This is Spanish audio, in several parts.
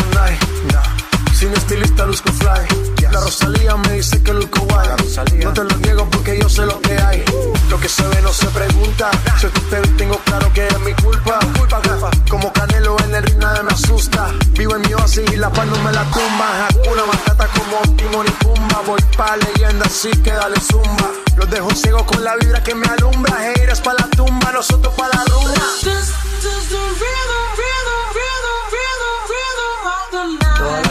No. Sin estilista luzco fly. La Rosalía me dice que luzco guay. No te lo niego porque yo sé lo que hay. Lo que se ve no se pregunta. Si tú te tengo claro que es mi culpa. Como Canelo en el ring nada me asusta. Vivo en mi oasis y la paz no me la tumba. Hakuna Matata como Timon y Pumba. Voy pa' leyenda así que dale zumba. Los dejo ciego con la vibra que me alumbra. Haters pa' la tumba, nosotros pa' la rumba. Toda la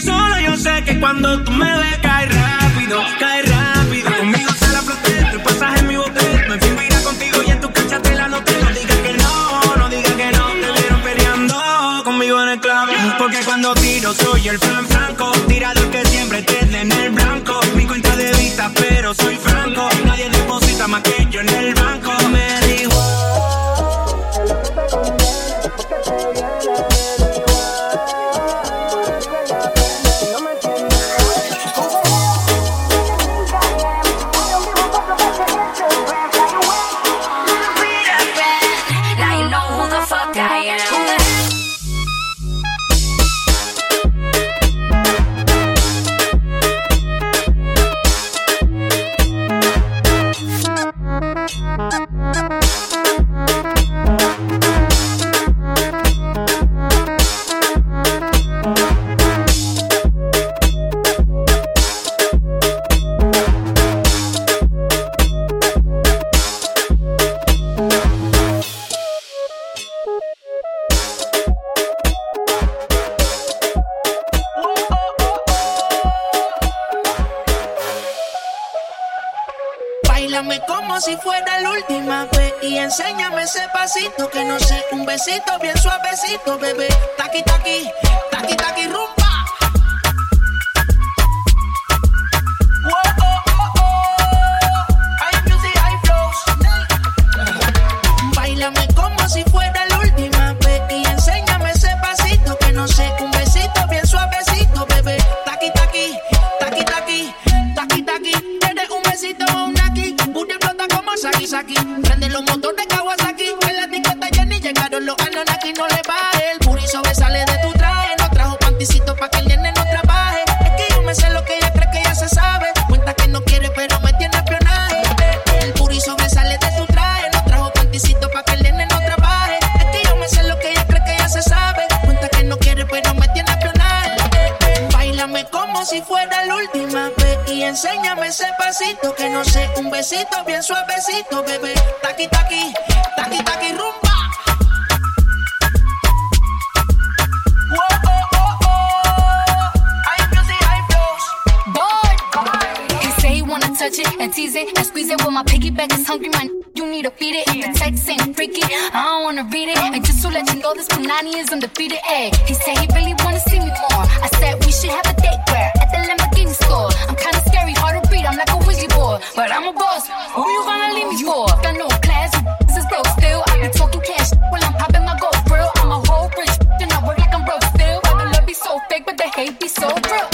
Solo yo sé que cuando tú me ves, cae rápido, cae rápido. Conmigo se la floté, tu pasaje en mi bote. Me fui a contigo y en tu cancha te la noté. No digas que no, no digas que no. Te vieron peleando conmigo en el club. Porque cuando tiro soy el Fran Franco. Tirador que siempre tiene en el blanco. Mi cuenta de vista, pero soy franco. Nadie deposita más que yo en el banco. And tease it and squeeze it. Well, my piggyback is hungry, man. You need to feed it. If the text ain't freaky, I don't wanna read it. And just to let you know, this Punani is undefeated. He said he really wanna see me more. I said we should have a date where at the Lamborghini store. I'm kinda scary, hard to read. I'm like a wizard board, but I'm a boss. Who you gonna leave me for? Got no class, this is broke still. I be talking cash while I'm popping my gold grill. I'm a whole rich and I work like I'm broke still. Why the love be so fake, but the hate be so real.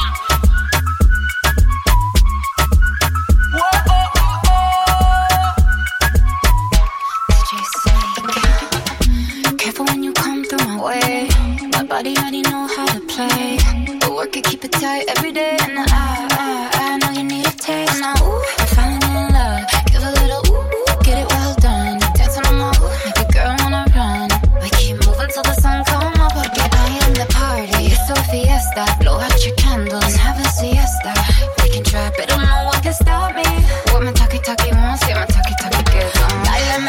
Body already know how to play. But work it, keep it tight every day. And I, I, I know you need a taste. Now, ooh, I'm falling in love. Give a little ooh, ooh, get it well done. Dancing on my ooh, make a girl wanna run. We keep moving till the sun come up. I am the party. It's a fiesta.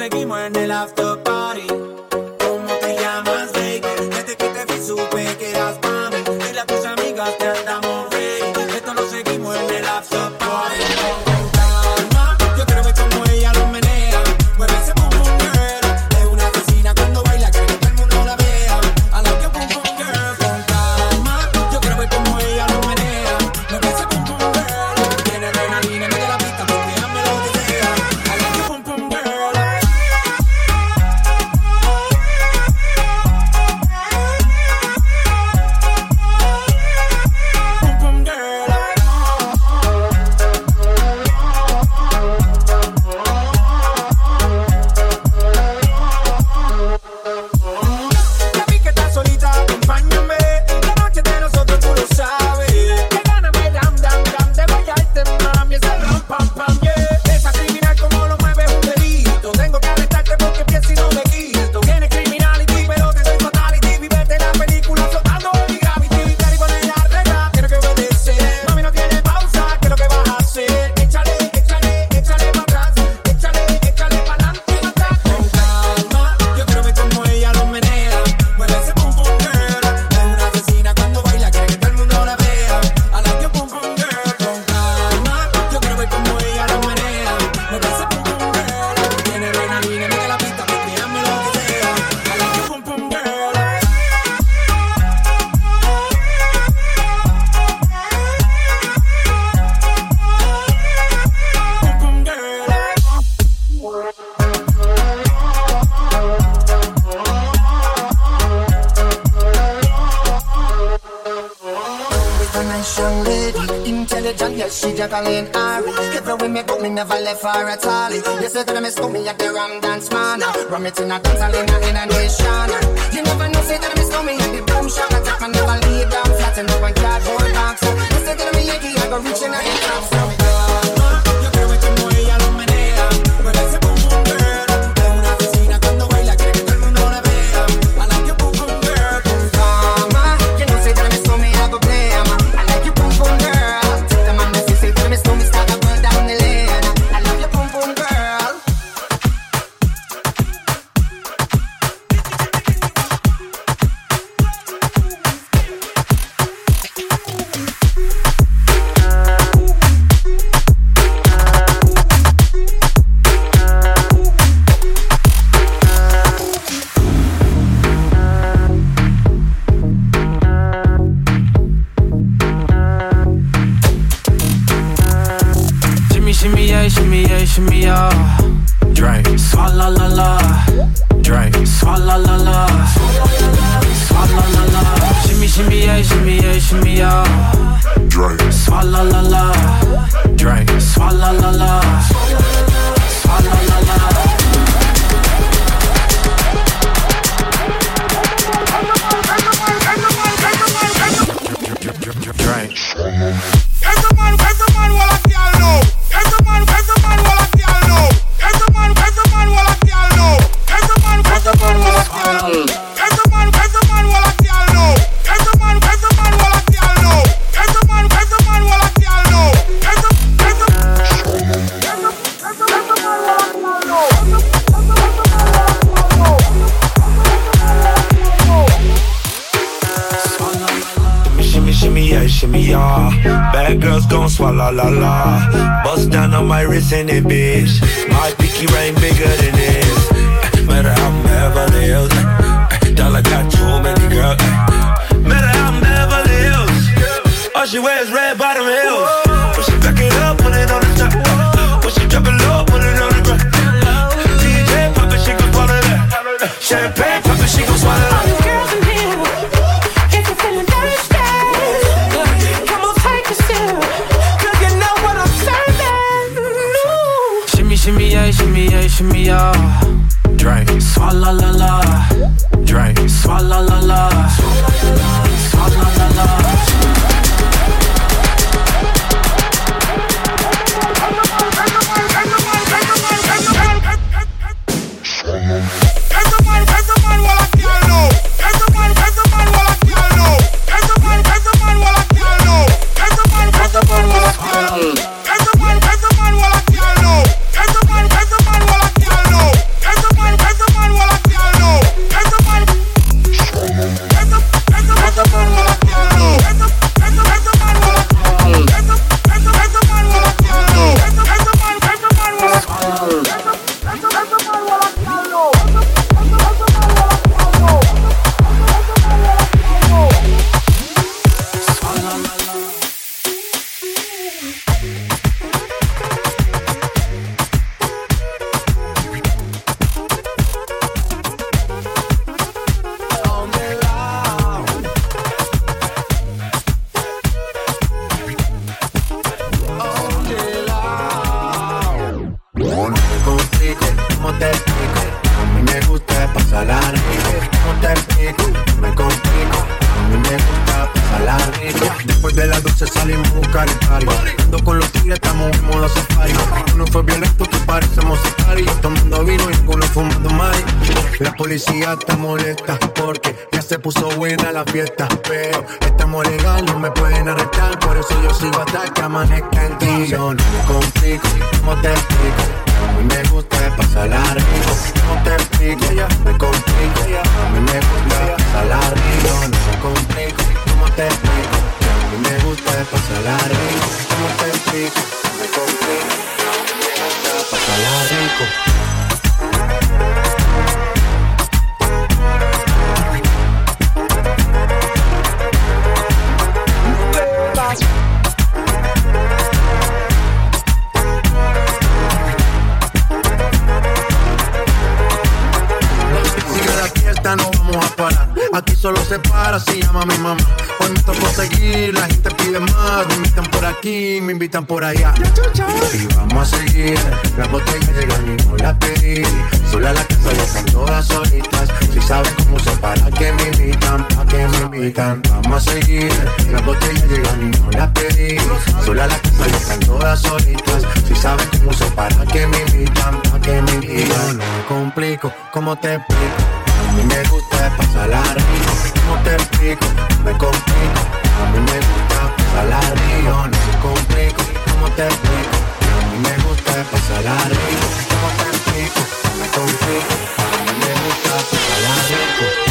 Seguimos en el after her at all. You say that I miss me at the Ram Dance Man. Ram it in a dance, complico, ¿cómo te explico? A mí me gusta pasarla rico, ¿cómo te explico? Ya me complico, a mí me gusta pasarla rico, no me complico, ¿cómo te explico? A mí me gusta pasarla rico, ¿cómo te explico? Me complico, a mí me gusta pasarla rico. Por allá. Y vamos a seguir. Las botellas llegan y no las pedí. Sola la casa ya están todas solitas. Si saben cómo se para que me invitan, pa' que me invitan. Vamos a seguir. Las botellas llegan y no las pedí. Sola la casa ya están todas solitas. Si saben cómo se para que me invitan, pa' que me invitan. No me complico, ¿cómo te explico? A mí me gusta pasarla rico. ¿Cómo te explico? Me complico. A mí me gusta pasarla rico. No me complico ¿Cómo te explico? A mí me gusta pasarla rico. ¿Cómo te explico? Me complico. A mí me gusta pasarla rico.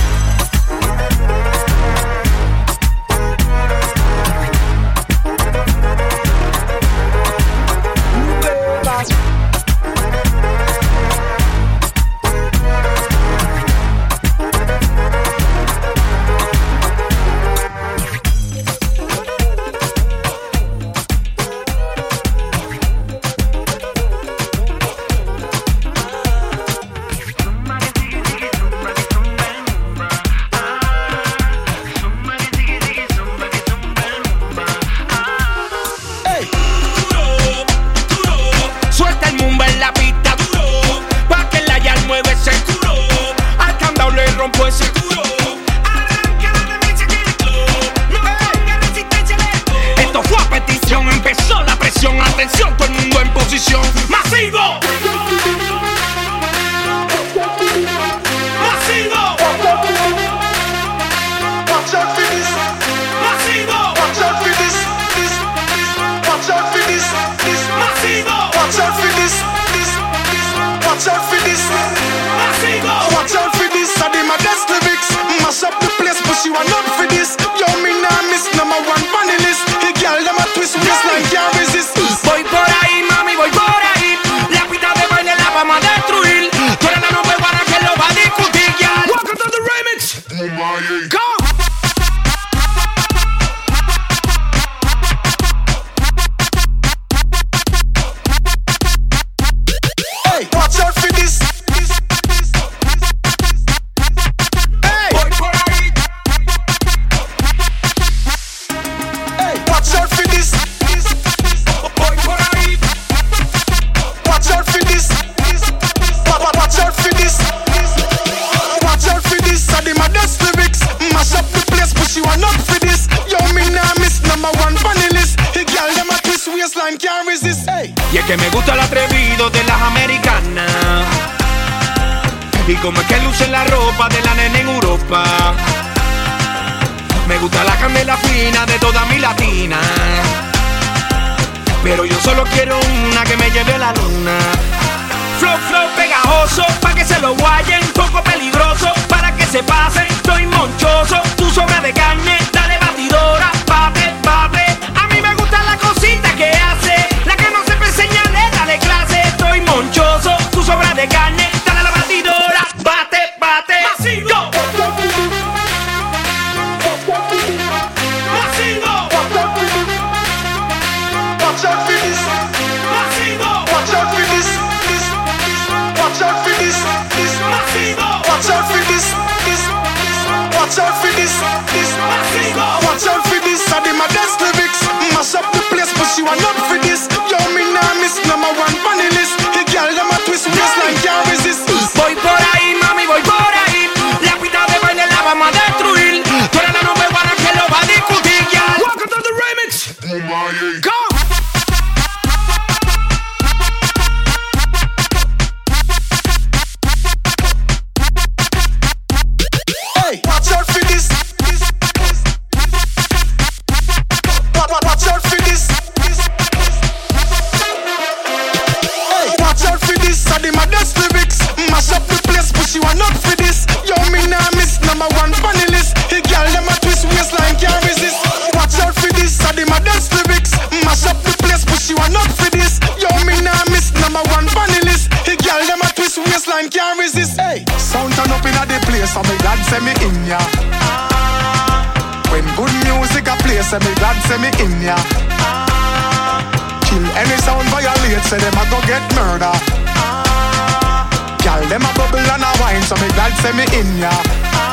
in ya. Ah. Kill any sound violate, say them a go get murder. Ah. Gal, them a bubble and a wine, so me glad say me in ya. Ah.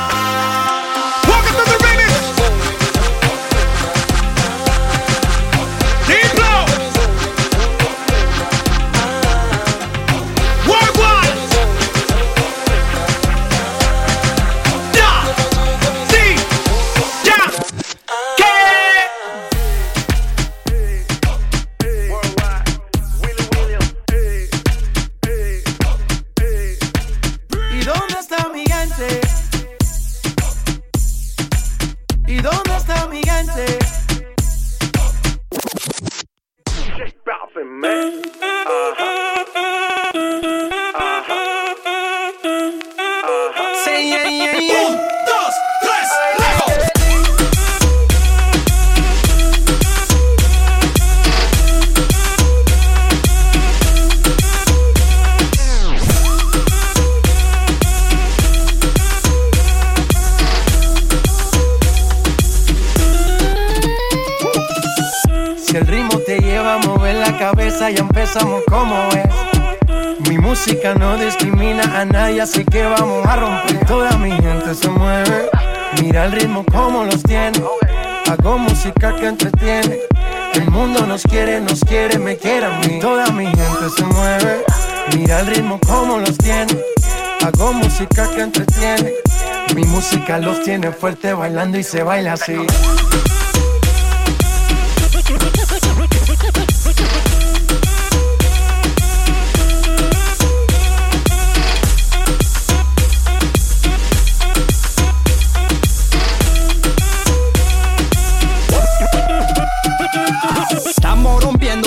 Los tiene fuerte bailando y se baila así.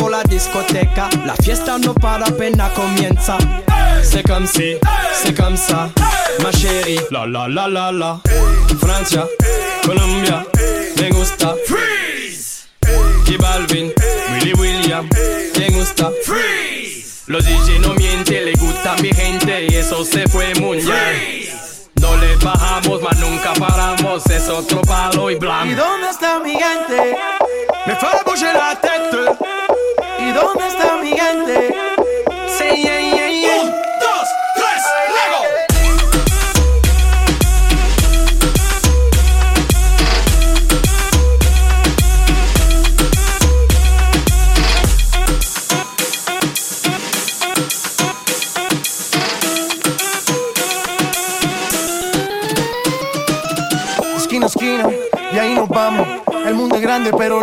La discoteca, la fiesta no para apenas comienza. C'est comme si, c'est comme ma chérie. La la la la la. Francia, Colombia, me gusta. Freeze. Y Balvin, Willy William, me gusta. Freeze. Los DJ no mienten, le gusta mi gente y eso se fue muy bien. No le bajamos, mas nunca paramos, es otro palo y blanco. ¿Y dónde está mi gente?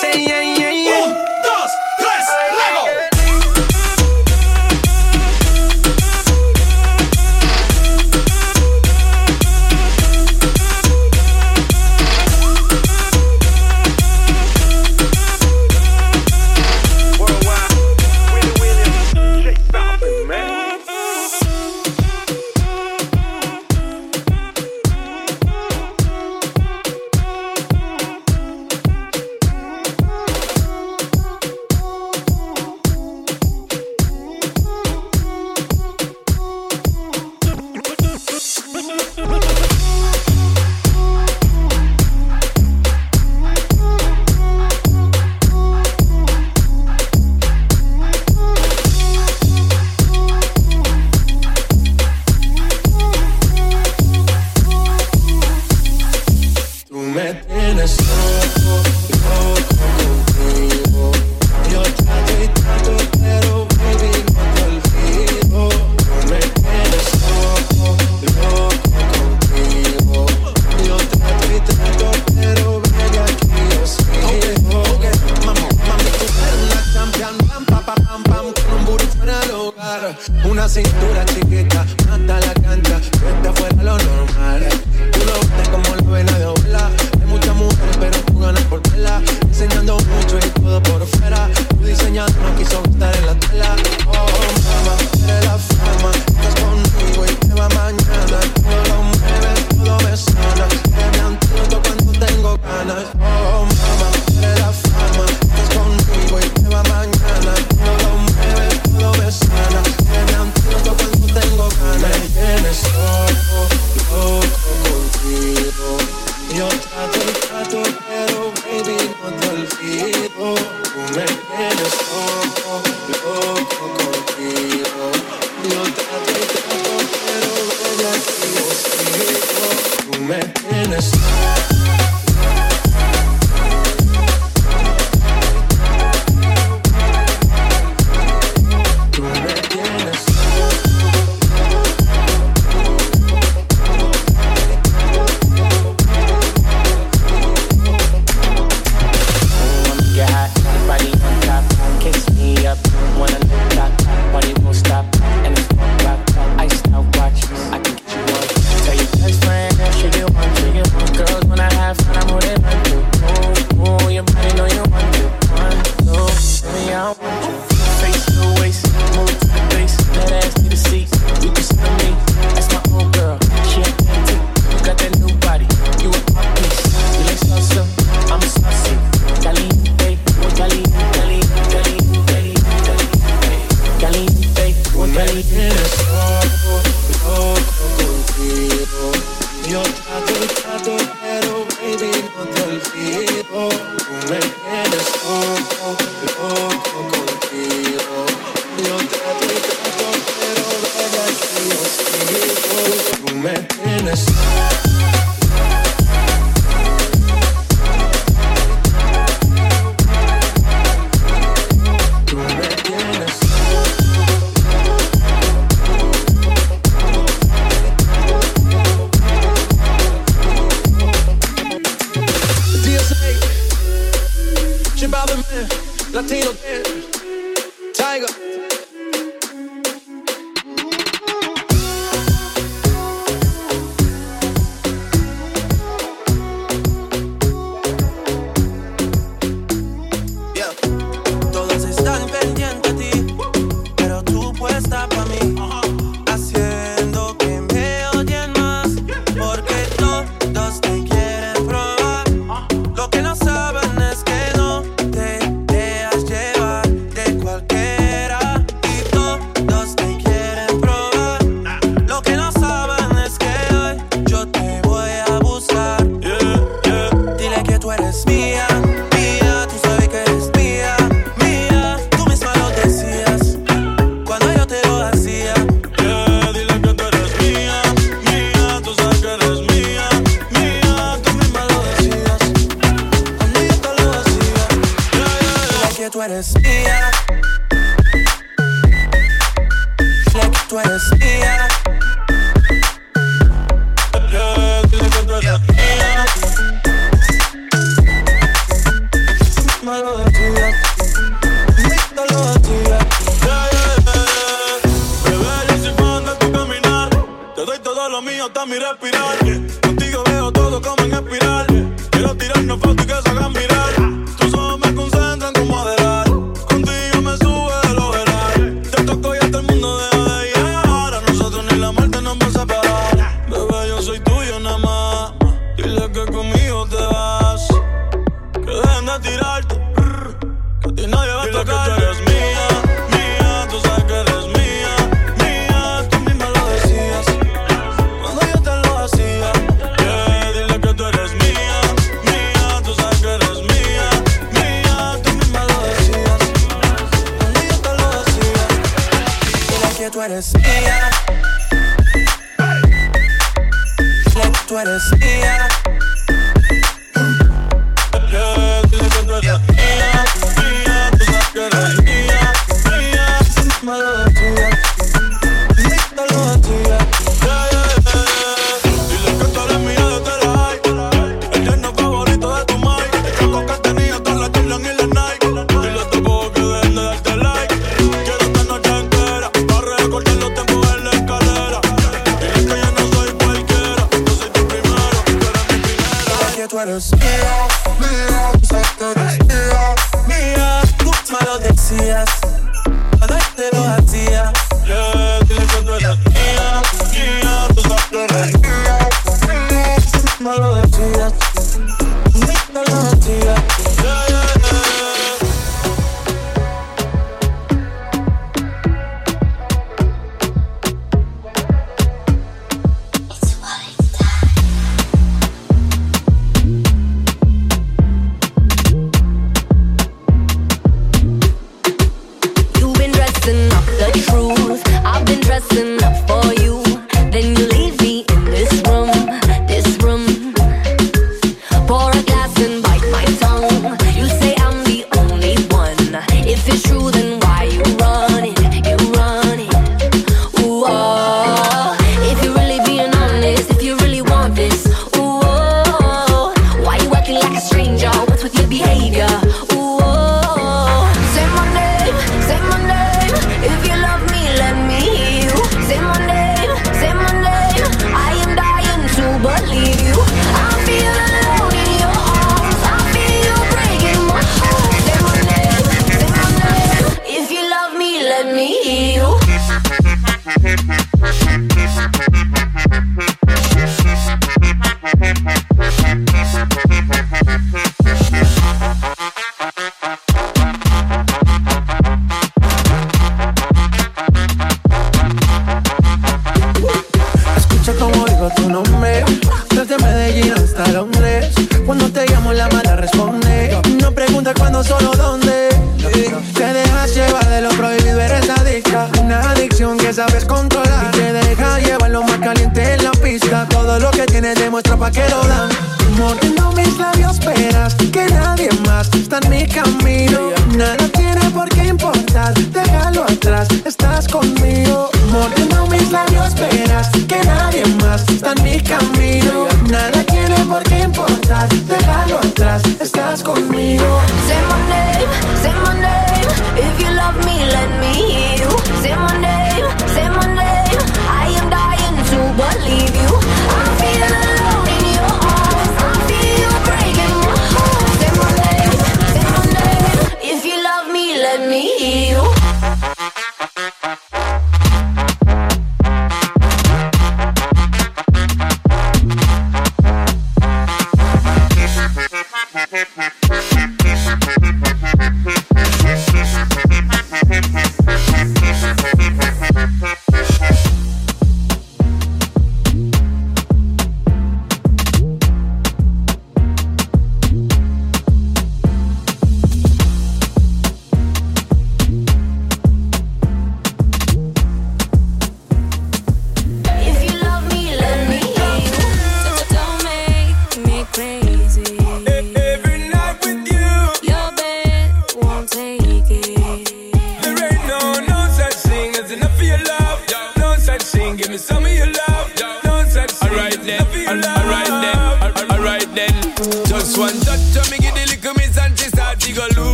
Sí, yeah, yeah, y trato, pero baby no te olvido. Tú me tienes loco, eres mía. Sé que tú eres mía.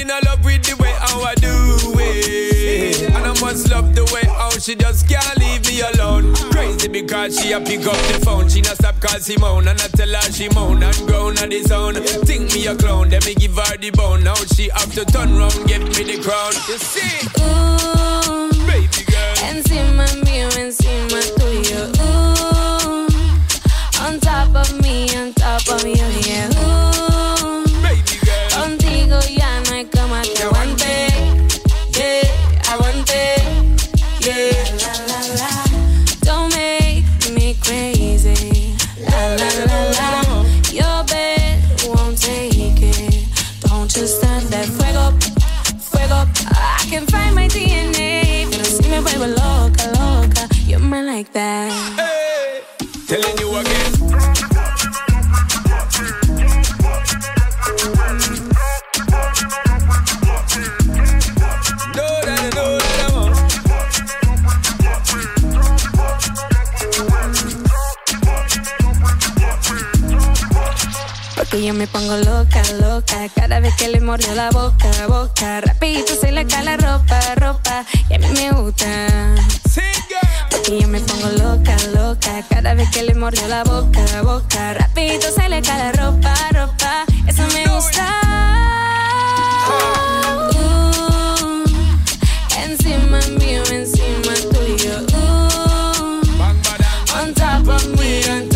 in love with the way how I do it. And I must love the way how she just can't leave me alone. Crazy because she a pick up the phone. She not stop call Simone. And I tell her she moan and groan on the zone. Think me a clown, then me give her the bone. Now she have to turn round, get me the crown. You see? Ooh, baby girl. Encima mío, encima tuyo. Ooh, on top of me, on top of you, yeah. Ooh, baby girl. Contigo ya. like you again. Porque yo me pongo loca, loca Cada vez que le mordió la boca, boca. Rapidito se le cae la ropa, ropa Y a mí me gusta. Y yo me pongo loca, loca. Cada vez que le mordió la boca, la boca. Rapidito se le cae la ropa, ropa. Eso me gusta. Uh, Encima mío, encima tuyo. Uh, On top of me, on top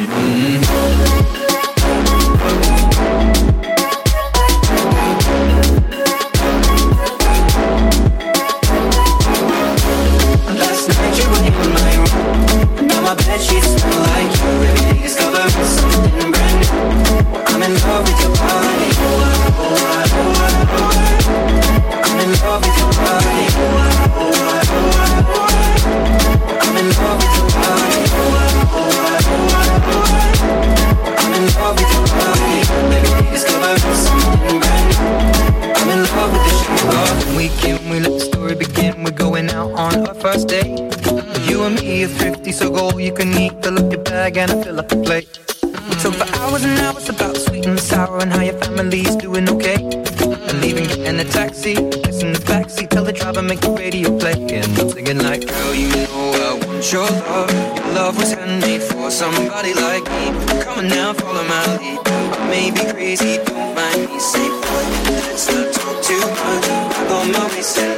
We're going out on our first date. You and me are thrifty, so go you can eat. Fill up your bag and I fill up the plate. We talk for hours and hours about sweet and sour and how your family's doing okay. And leaving in a taxi, kissing the backseat, tell the driver make the radio play. And I'm singing like, girl, you know I want your love. Your love was handmade for somebody like me. Come on now, follow my lead. I may be crazy, don't mind me. Say, boy, let's not talk too much. On my and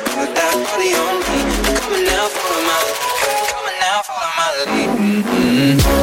Mm-hmm.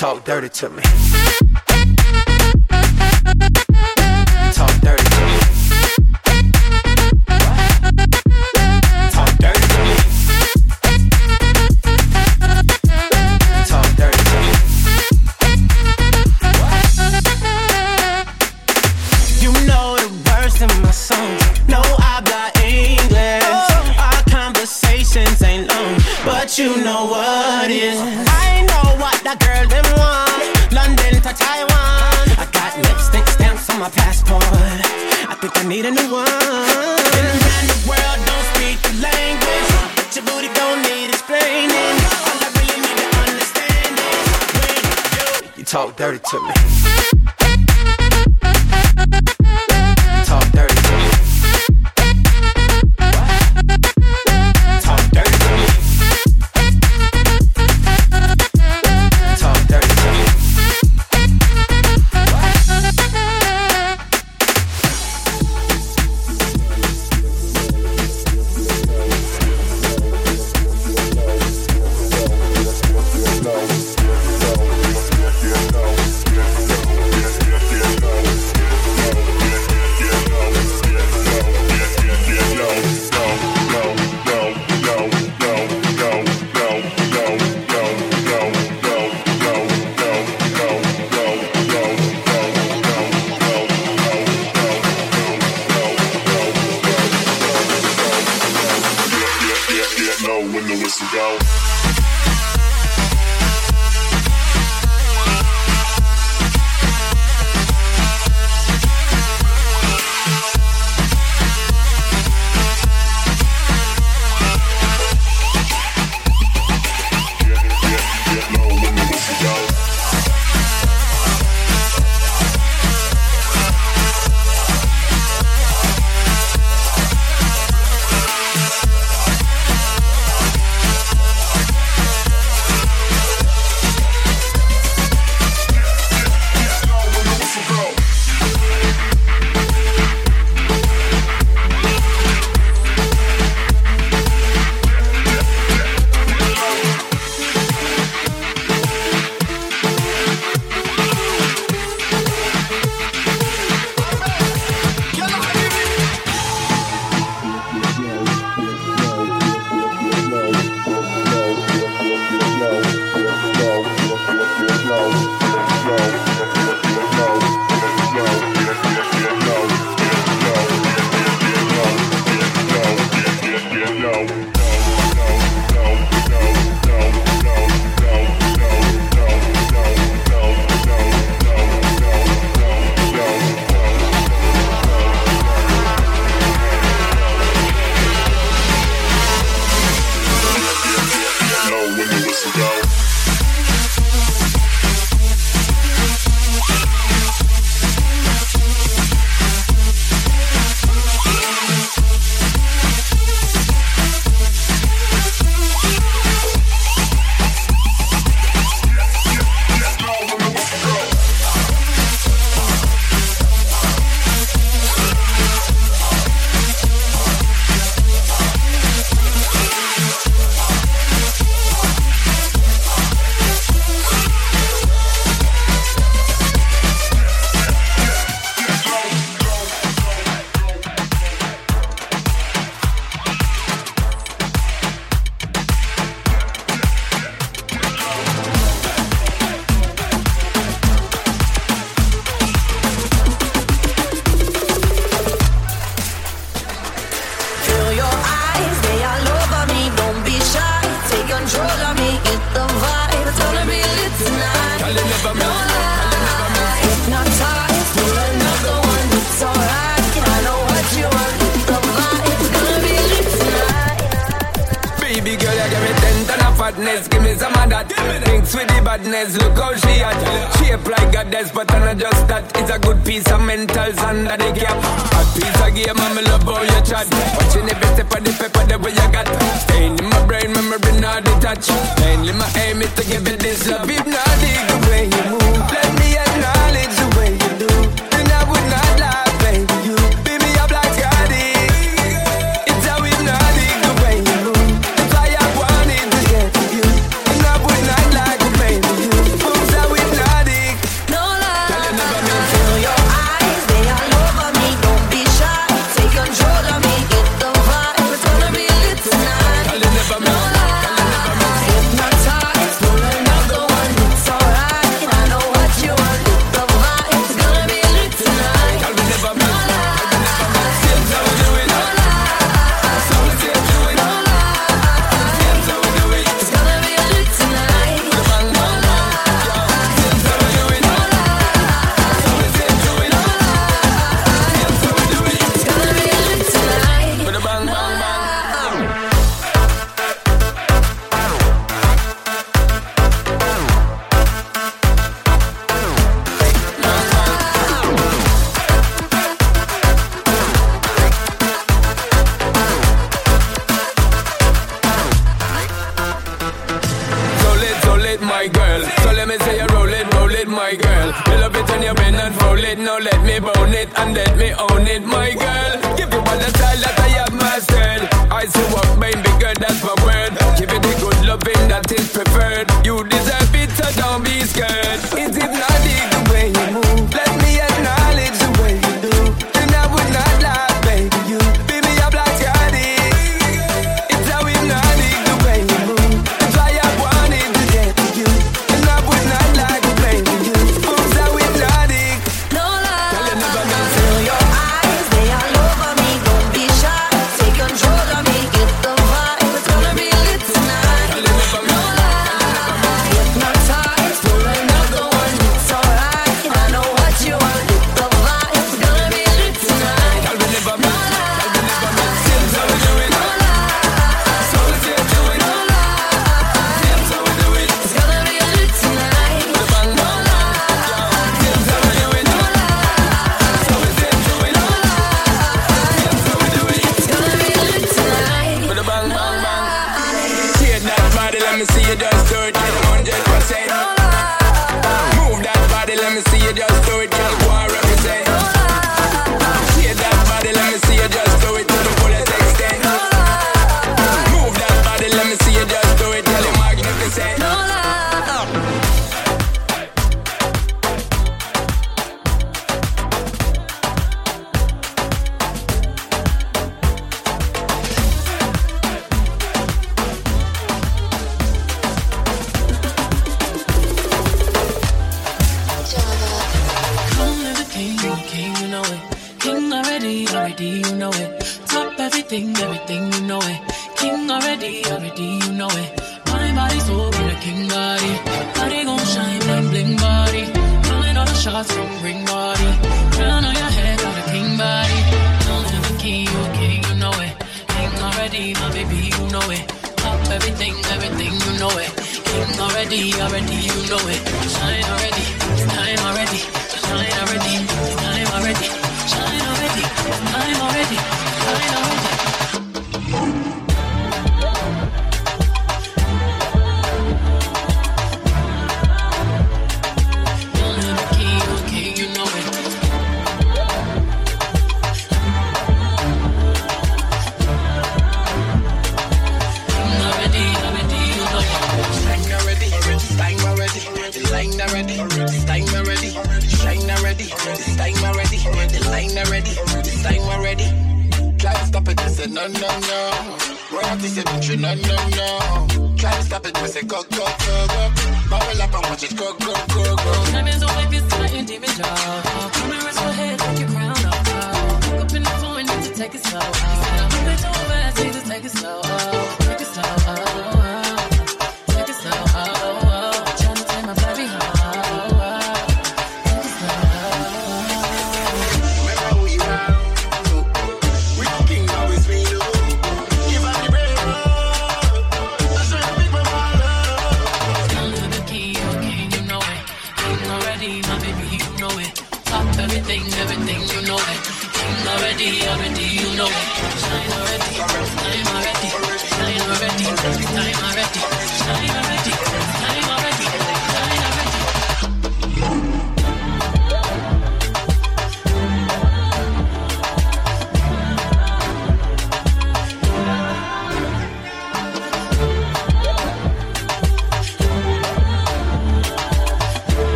Talk dirty to me. My passport. I think I need a new one. Been around the world, don't speak the language. But your booty don't need explaining. All I really need to understand is when you You talk dirty to me.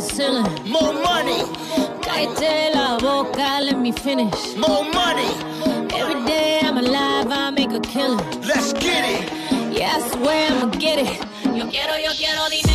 the ceiling. More money. Cállate la boca, let me finish. More money. Every day I'm alive, I make a killing. Let's get it. Yeah, where I'ma get it. Yo quiero, yo quiero dinero.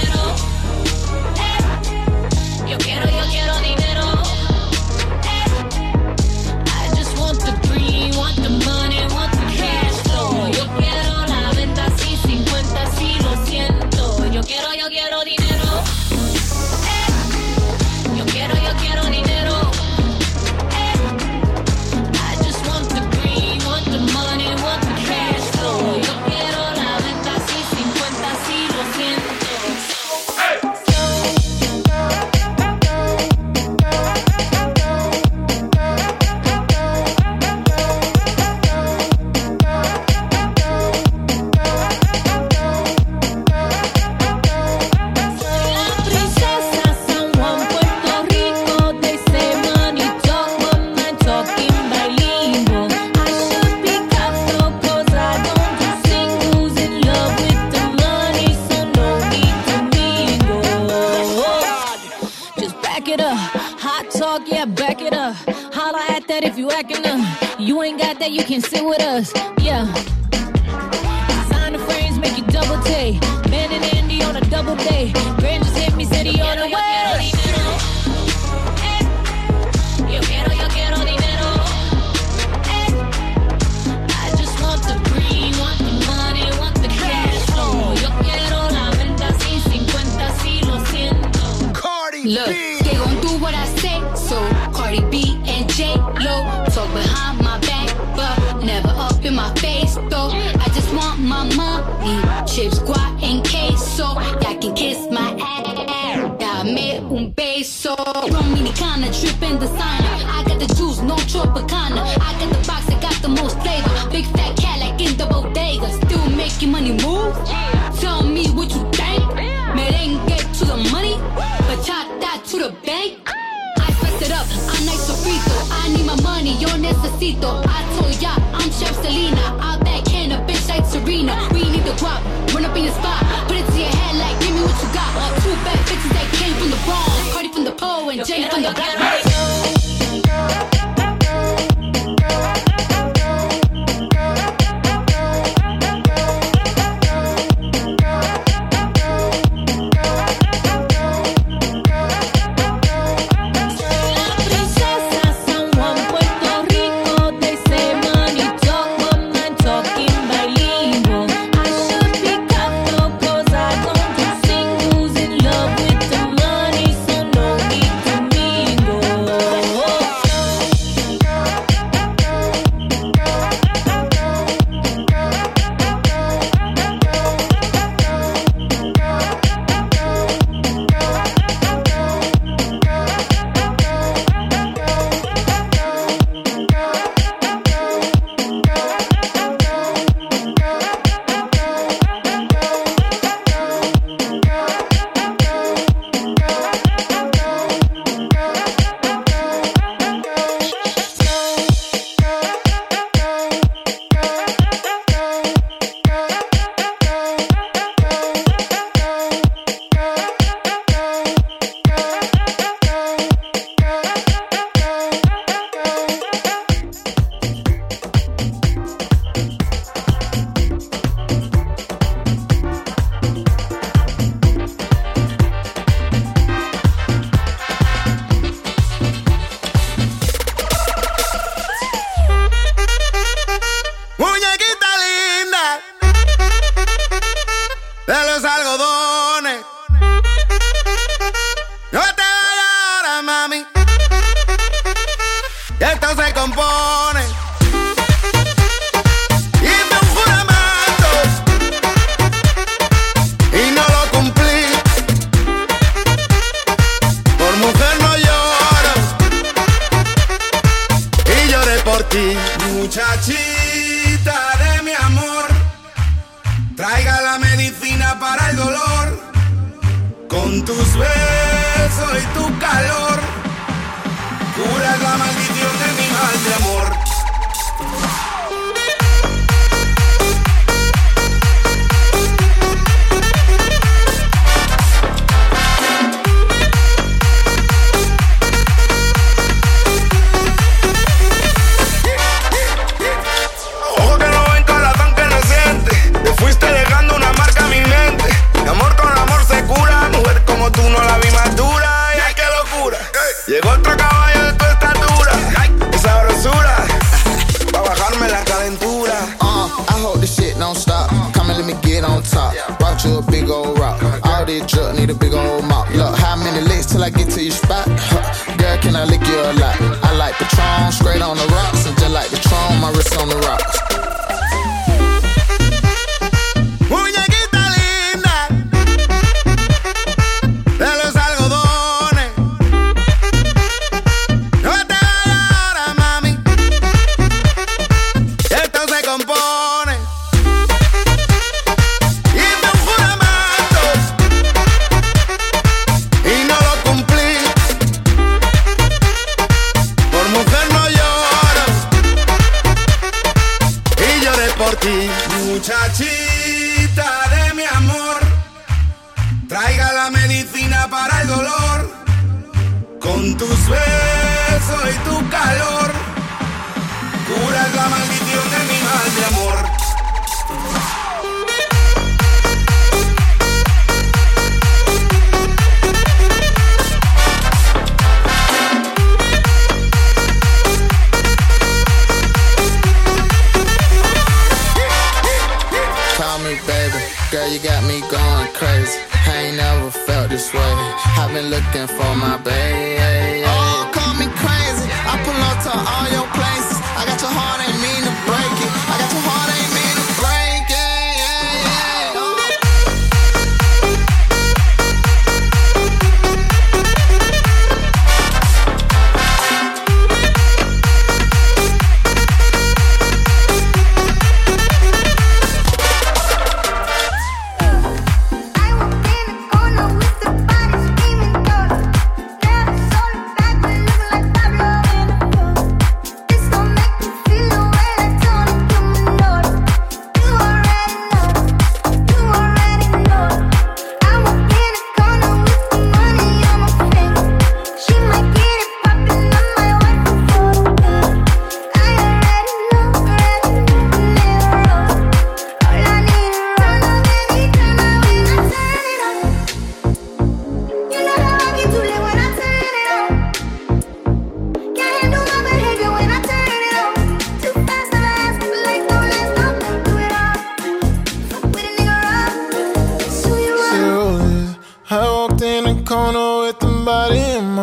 cuando yo quiero.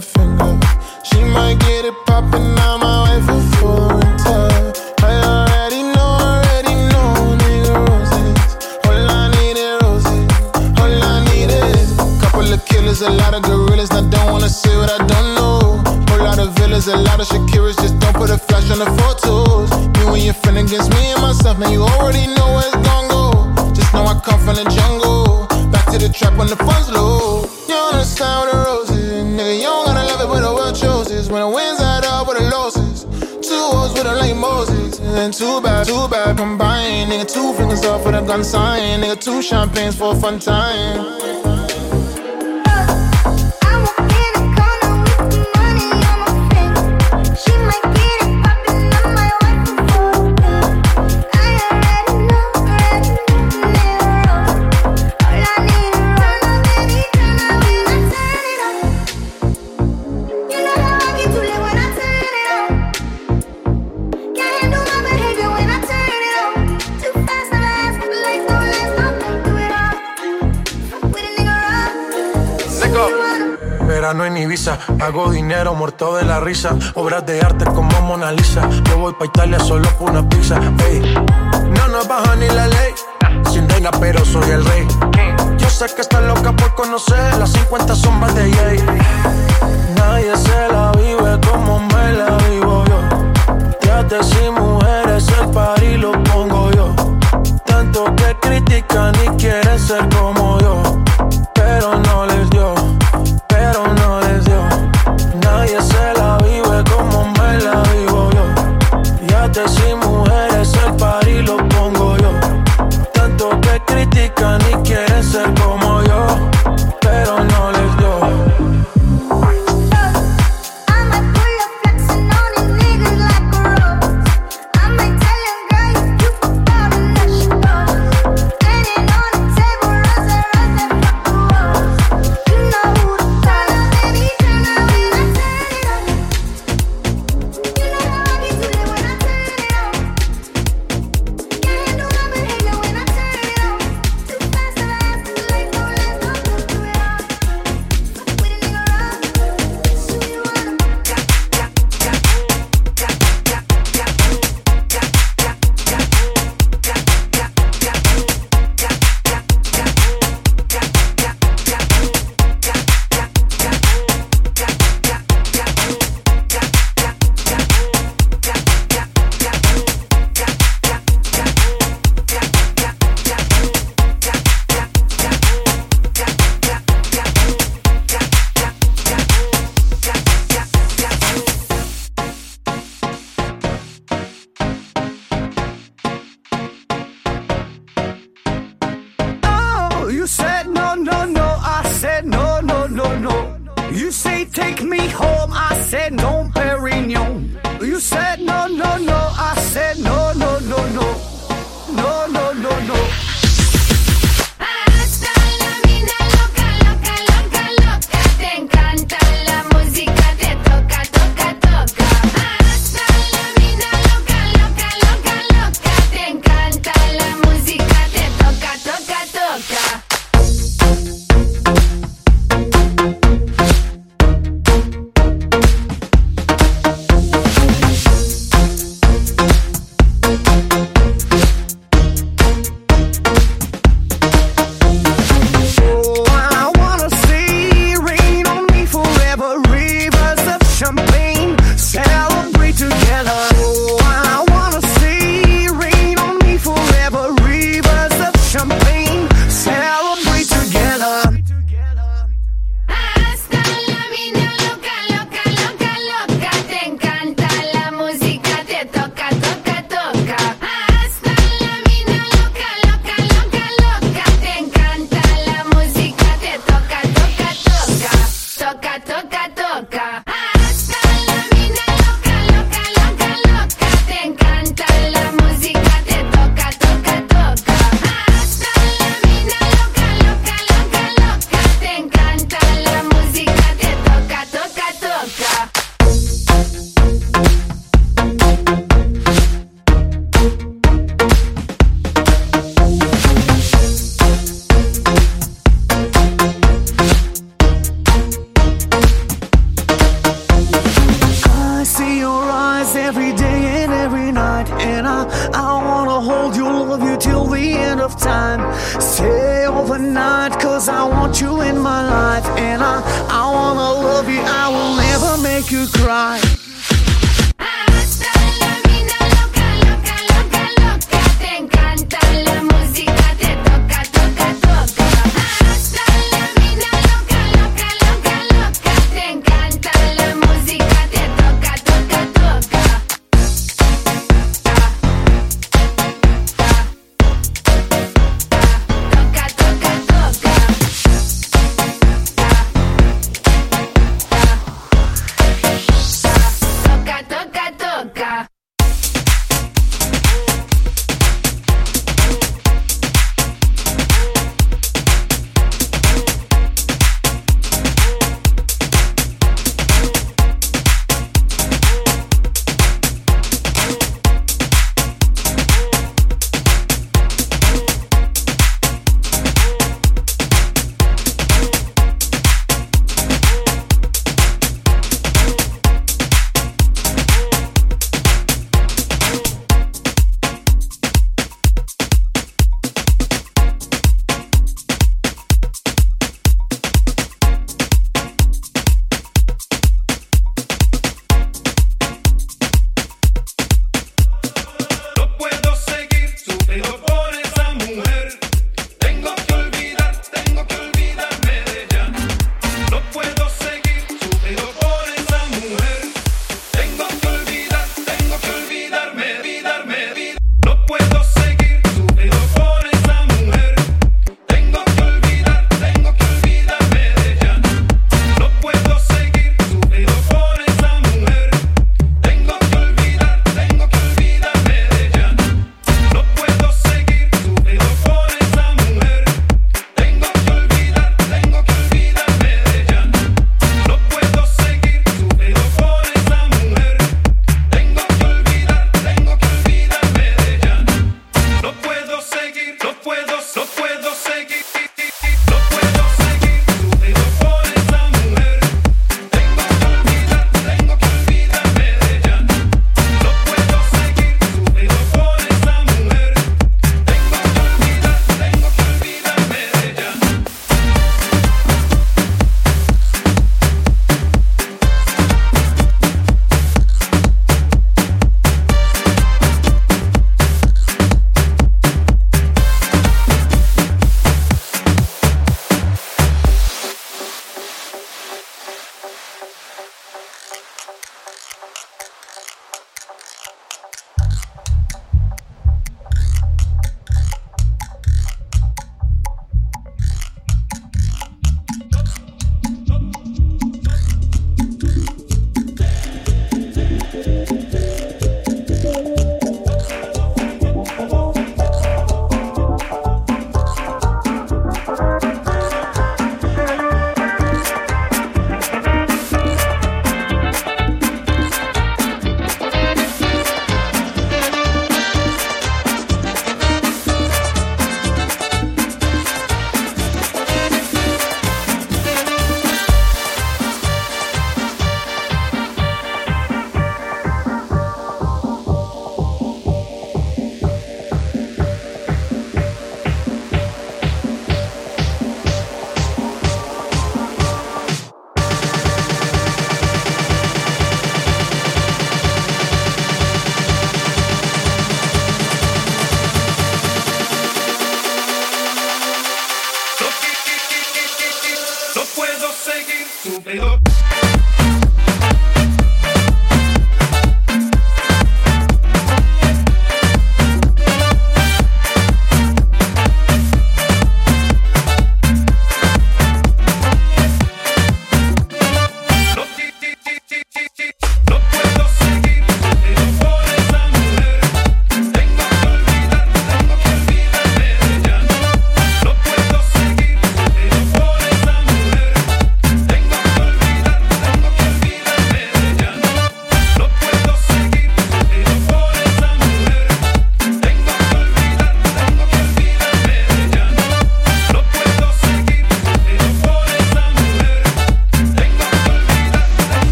She might get it poppin', now my wife for winter. I already know, already know, nigga roses. All I need is roses. All I need is couple of killers, a lot of gorillas. I don't wanna say what I don't know. Whole lot of a lot of Shakiras. Just don't put a flash on the photos. You and your friend against me and myself, man. You already know where it's go. Just know I come from the jungle. Back to the trap when the funds low. You understand what the roses, When the wins add up with the losses. Two O's with a like Moses. And then too bad, too bad combined. Nigga, two fingers off with a gun sign. Nigga, two champagnes for a fun time. Ibiza, hago dinero muerto de la risa. Obras de arte como Mona Lisa. Yo voy pa' Italia solo por una pizza. Ey. No nos baja ni la ley. Sin reina, pero soy el rey. Yo sé que está loca por conocer las 50 sombras de Jay. Nadie se la vive como me la vivo yo. Trates y mujeres, el party lo pongo yo. Tanto que critican y quieren ser como yo. Pero no les